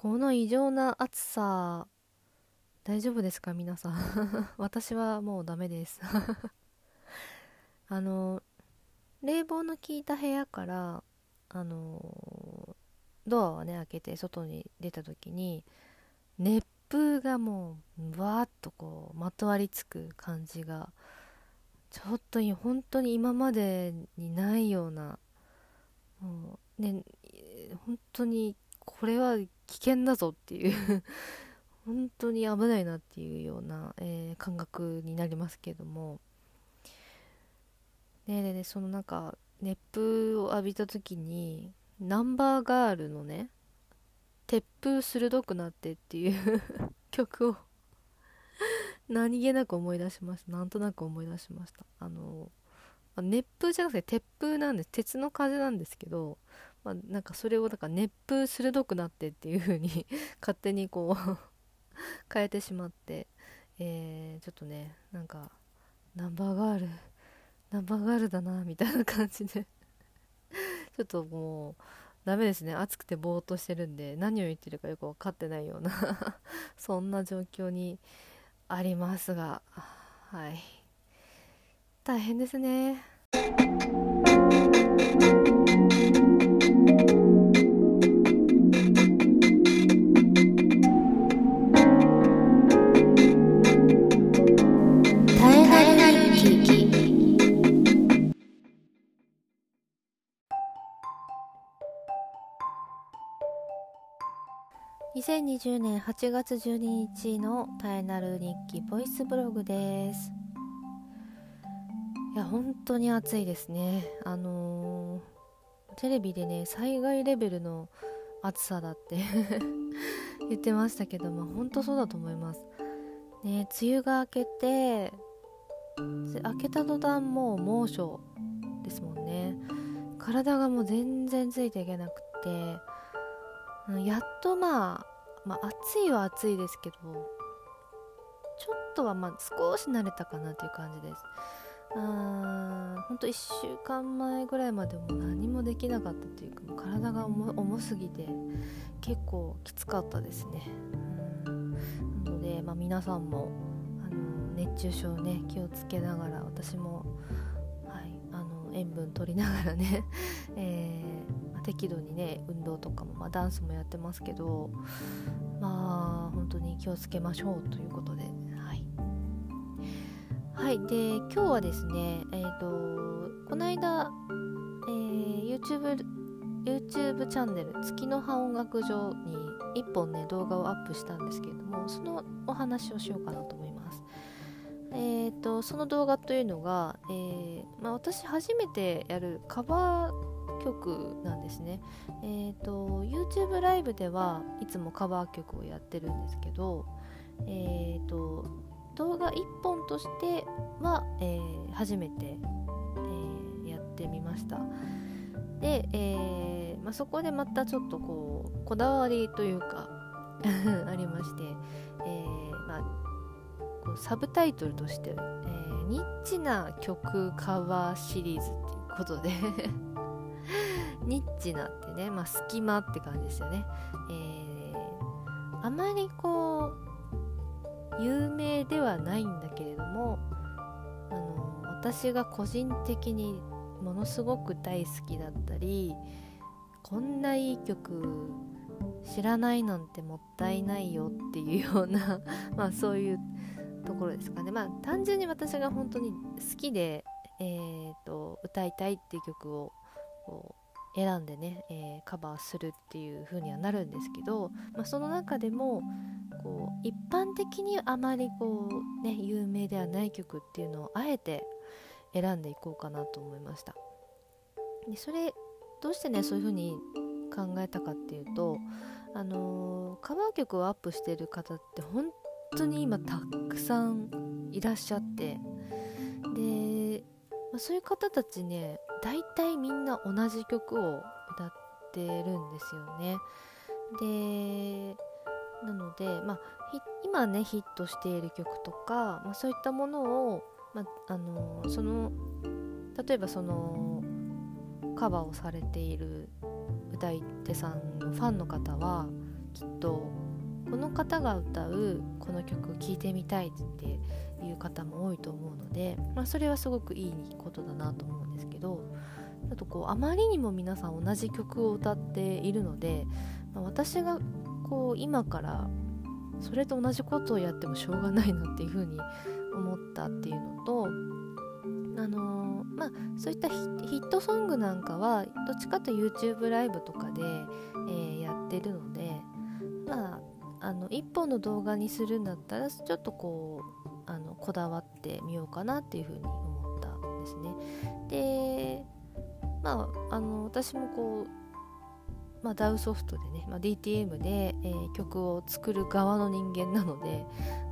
この異常な暑さ大丈夫ですか皆さん？私はもうダメです。あの冷房の効いた部屋からあのドアをね開けて外に出た時に熱風がもうわーっとこうまとわりつく感じがちょっと本当に今までにないようなもうね本当にこれは危険だぞっていう。本当に危ないなっていうような、えー、感覚になりますけども。ねでねそのなんか熱風を浴びた時にナンバーガールのね鉄風鋭くなってっていう 曲を 何気なく思い出しましたなんとなく思い出しました。あの熱風じゃなくて鉄風なんです。鉄の風なんですけど、まあ、なんかそれをなんか熱風鋭くなってっていう風に 勝手にこう 変えてしまって、えー、ちょっとねなんかナンバーガールナンバーガールだなみたいな感じで ちょっともうダメですね。暑くてぼーっとしてるんで何を言ってるかよく分かってないようなそんな状況にありますがはい。大変ですね。2020年8月12日のタイナル日記ボイスブログです。いや本当に暑いですね。あのー、テレビでね災害レベルの暑さだって 言ってましたけども本当そうだと思います。ね梅雨が明けて明けた途端もう猛暑ですもんね。体がもう全然ついていけなくてやっとまあまあ暑いは暑いですけどちょっとはまあ少し慣れたかなという感じです。あほんと1週間前ぐらいまでも何もできなかったというかもう体が重すぎて結構きつかったですね。なので、まあ、皆さんもあの熱中症ね気をつけながら私も、はい、あの塩分取りながらね、えー適度にね運動とかも、まあ、ダンスもやってますけどまあ本当に気をつけましょうということで。はい、はい、で今日はですねえっ、ー、とこの間、えー、YouTube, YouTube チャンネル月の葉音楽場に1本ね動画をアップしたんですけれどもそのお話をしようかなと思います。えーと、その動画というのが、えーまあ、私初めてやるカバー曲なんですね。えっ、ー、と YouTube ライブではいつもカバー曲をやってるんですけど、えっ、ー、と動画1本としては、えー、初めて、えやってみました。で、えまあ、そこでまたちょっとこうこだわりというか ありまして、えまあ、こうサブタイトルとして、えニッチな曲カバーシリーズっていうことでニッチなってね、まあ、隙間って感じですよね。えー、あまりこう、有名ではないんだけれども、あの私が個人的にものすごく大好きだったり、こんないい曲知らないなんてもったいないよっていうような まあそういうところですかね。まあ単純に私が本当に好きで、えーと、歌いたいっていう曲をこう選んでね、えー、カバーするっていう風にはなるんですけど、まあ、その中でもこう一般的にあまりこうね有名ではない曲っていうのをあえて選んでいこうかなと思いました。でそれどうしてねそういう風に考えたかっていうとあのー、カバー曲をアップしてる方って本当に今たくさんいらっしゃってで、まあ、そういう方たちね大体みんな同じ曲を歌ってるんですよね。でなので、まあ、今ねヒットしている曲とか、まあ、そういったものを、まあ、のその例えばそのカバーをされている歌い手さんのファンの方はきっとこの方が歌うこの曲聴いてみたいっていう方も多いと思うので、まあ、それはすごくいいことだなと思うんですけあとこうあまりにも皆さん同じ曲を歌っているので、まあ、私がこう今からそれと同じことをやってもしょうがないなっていうふうに思ったっていうのとあのー、まあそういったヒットソングなんかはどっちかと YouTube ライブとかで、えー、やってるのでまああの1本の動画にするんだったらちょっとこうあのこだわってみようかなっていうふうに思ったんですね。でまああの私もこうまあ、DAW ソフトでね、まあ、DTM で、えー、曲を作る側の人間なので、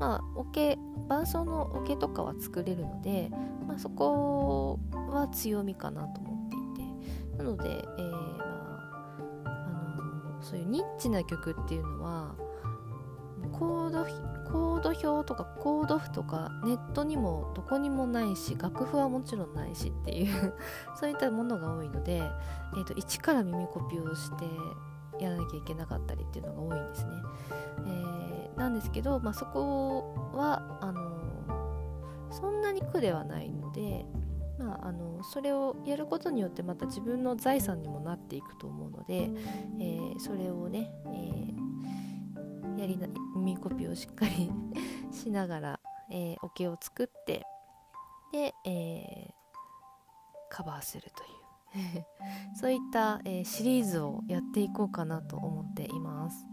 まあ、オケ伴奏のオケとかは作れるので、まあ、そこは強みかなと思っていて。なので、えーまあ、あのそういうニッチな曲っていうのはコードコード表とかコード譜とかネットにもどこにもないし楽譜はもちろんないしっていう そういったものが多いので、えーと、一から耳コピーをしてやらなきゃいけなかったりっていうのが多いんですね。えー、なんですけど、まあ、そこはあのそんなに苦ではないので、まあ、あのそれをやることによってまた自分の財産にもなっていくと思うので、えー、それをね、えーやりな耳コピーをしっかり しながら、えー、オケを作ってで、えー、カバーするという。そういった、えー、シリーズをやっていこうかなと思っています。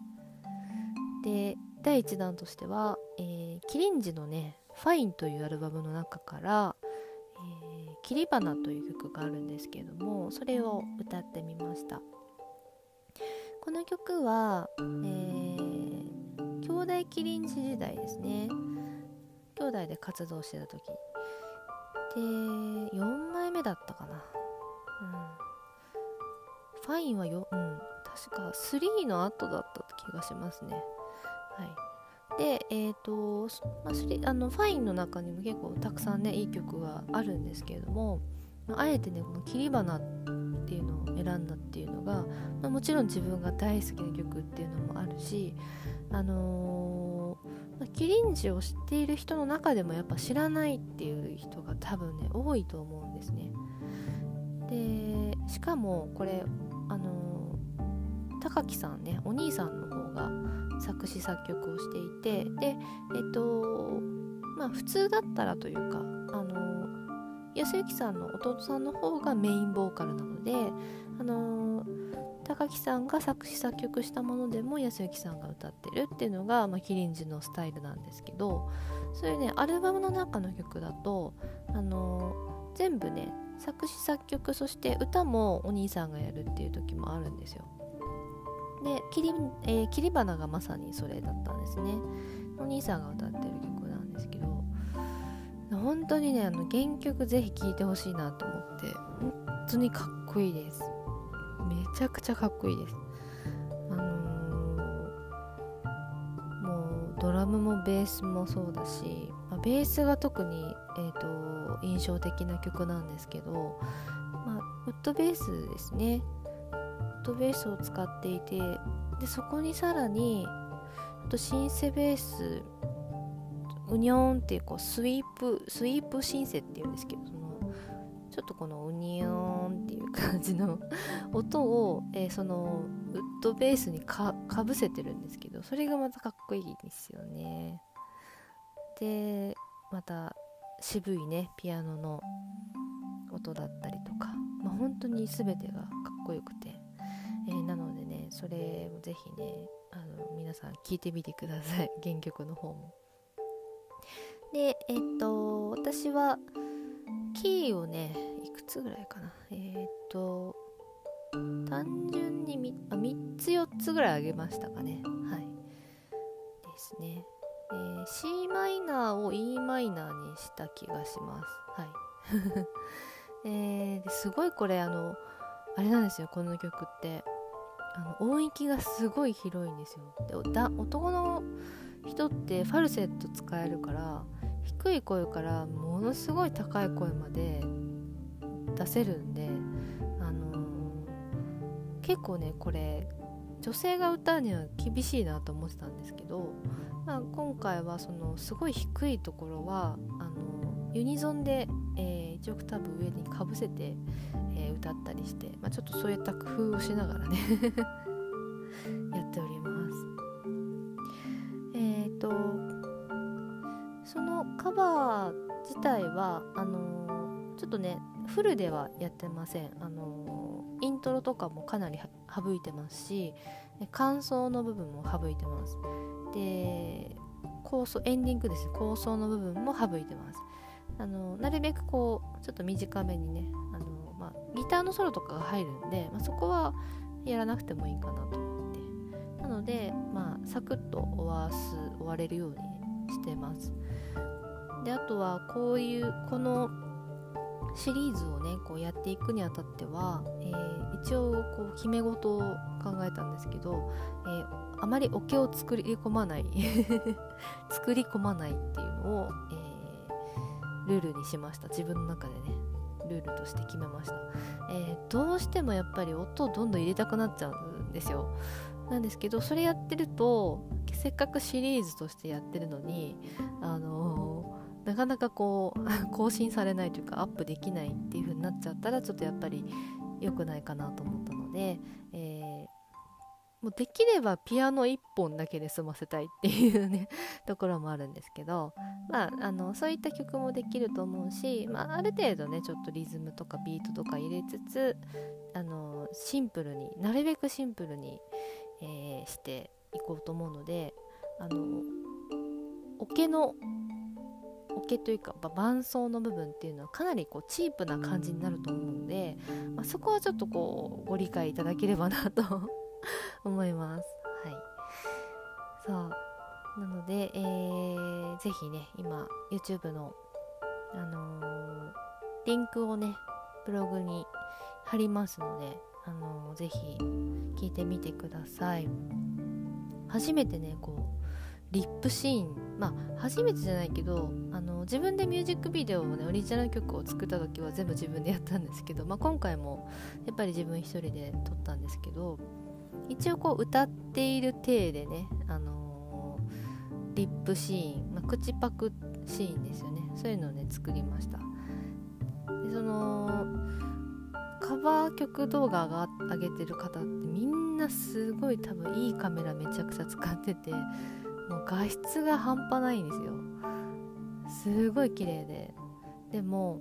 で第1弾としては、えー、キリンジのね「ファインというアルバムの中から「えー、切り花」という曲があるんですけどもそれを歌ってみました。この曲は、えー弟キリンジ時代ですね。兄弟で活動してた時。で4枚目だったかな。うん。ファインはよ、うん、確か3の後だった気がしますね。はい。でえっ、ー、と、まあ、あのファインの中にも結構たくさんねいい曲はあるんですけれどもあえてねこの「切り花」っていうのを選んだっていうのが、まあ、もちろん自分が大好きな曲っていうのもあるしあのー、キリンジを知っている人の中でもやっぱ知らないっていう人が多分ね多いと思うんですね。でしかもこれあのー、高木さんねお兄さんの方が作詞作曲をしていてでえっとまあ普通だったらというかあのー、安幸さんの弟さんの方がメインボーカルなのであのー高木さんが作詞作曲したものでも安幸さんが歌ってるっていうのが、まあ、キリンジのスタイルなんですけどそういうねアルバムの中の曲だと、あのー、全部ね作詞作曲そして歌もお兄さんがやるっていう時もあるんですよ。で切り,、えー、切り花がまさにそれだったんですね。お兄さんが歌ってる曲なんですけど本当にねあの原曲ぜひ聴いてほしいなと思って本当にかっこいいです。ちゃくちゃかっこいいです。あのー、もうドラムもベースもそうだし、まあ、ベースが特に、えーと、印象的な曲なんですけど、まあ、ウッドベースですねウッドベースを使っていてでそこにさらにとシンセベースうにょんっていうこうスイープスイープシンセっていうんですけどそのちょっとこのうにょんっていう感じの 音を、えー、そのウッドベースにかぶせてるんですけどそれがまたかっこいいですよね。でまた渋いねピアノの音だったりとか、まあ、本当に全てがかっこよくて、えー、なのでねそれをぜひねあの皆さん聴いてみてください。原曲の方も。でえっと私はキーをねくつぐらいかな？えー、っと単純に 3, あ3つ4つぐらいあげましたかね。はい。ですね、えー、C マイナーを E マイナーにした気がします。はい。えー、すごいこれあのあれなんですよこの曲って。あの音域がすごい広いんですよ。で男の人ってファルセット使えるから低い声からものすごい高い声まで出せるんで、あのー、結構ねこれ女性が歌うには厳しいなと思ってたんですけど、まあ、今回はそのすごい低いところはあのユニゾンで、えー、1オクターブ上にかぶせて、えー、歌ったりして、まあ、ちょっとそういった工夫をしながらね やっております。え、ー、とそのカバー自体はあのちょっとねフルではやってません。あのイントロとかもかなり省いてますし感想の部分も省いてます。で構想エンディングですね。構想の部分も省いてます。あのなるべくこうちょっと短めにねあの、まあ、ギターのソロとかが入るんで、まあ、そこはやらなくてもいいかなと思って。なので、まあ、サクッと終わす終われるようにしてます。であとはこういうこのシリーズをねこうやっていくにあたっては、えー、一応こう決め事を考えたんですけど、えー、あまりおけを作り込まない 作り込まないっていうのを、えー、ルールにしました。自分の中でねルールとして決めました、えどうしてもやっぱり音をどんどん入れたくなっちゃうんですよ。なんですけどそれやってるとせっかくシリーズとしてやってるのにあのなかなかこう 更新されないというかアップできないっていう風になっちゃったらちょっとやっぱり良くないかなと思ったので、えー、もうできればピアノ1本だけで済ませたいっていうね ところもあるんですけど、まあ、あのそういった曲もできると思うし、まあ、ある程度ねちょっとリズムとかビートとか入れつつあのシンプルになるべくシンプルに、えー、していこうと思うのであのオケのオケというか伴奏の部分っていうのはかなりこうチープな感じになると思うので、まあ、そこはちょっとこうご理解いただければなと 思います。はい、そうなので、えー、ぜひね今 YouTube の、あのー、リンクをねブログに貼りますので、あのー、ぜひ聞いてみてください。初めてねこうリップシーン。まあ初めてじゃないけどあの自分でミュージックビデオをねオリジナル曲を作った時は全部自分でやったんですけど、まあ、今回もやっぱり自分一人で撮ったんですけど一応こう歌っている体でね、あのー、リップシーン、まあ、口パクシーンですよね。そういうのをね作りました。でそのカバー曲動画が上げてる方ってみんなすごい多分いいカメラめちゃくちゃ使っててもう画質が半端ないんですよ。すごい綺麗で。でも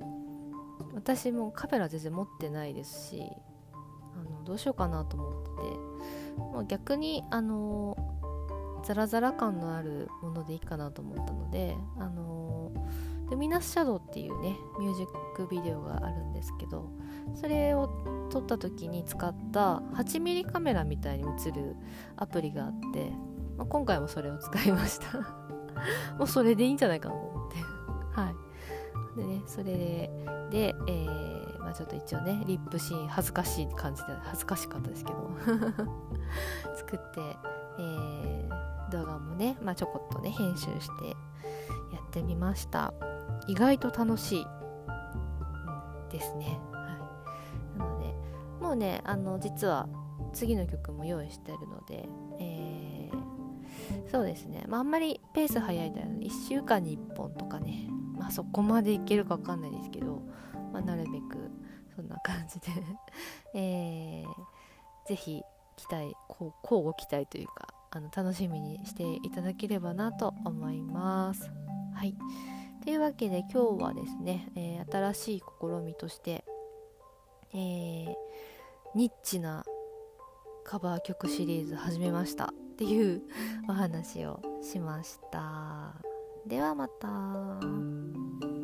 私もカメラ全然持ってないですしあのどうしようかなと思ってて、まあ、逆にあのザラザラ感のあるものでいいかなと思ったのであのルミナスシャドウっていうねミュージックビデオがあるんですけどそれを撮った時に使った 8mm カメラみたいに映るアプリがあってまあ、今回もそれを使いました。もうそれでいいんじゃないかなと思って。はい。でねそれでで、えー、まあ、ちょっと一応ねリップシーン恥ずかしい感じで恥ずかしかったですけど。作って、えー、動画もね、まあ、ちょこっとね編集してやってみました。意外と楽しい、ですね、はい、なのでもうねあの実は次の曲も用意してるので、えーそうですね、まあ、あんまりペース早いと1週間に1本とかね、まあ、そこまでいけるか分かんないですけど、まあ、なるべくそんな感じで。えー、ぜひ期待交互期待というかあの楽しみにしていただければなと思います。はい。というわけで今日はですね、えー、新しい試みとして、えー、ニッチなカバー曲シリーズ始めました。っていうお話をしました。ではまた。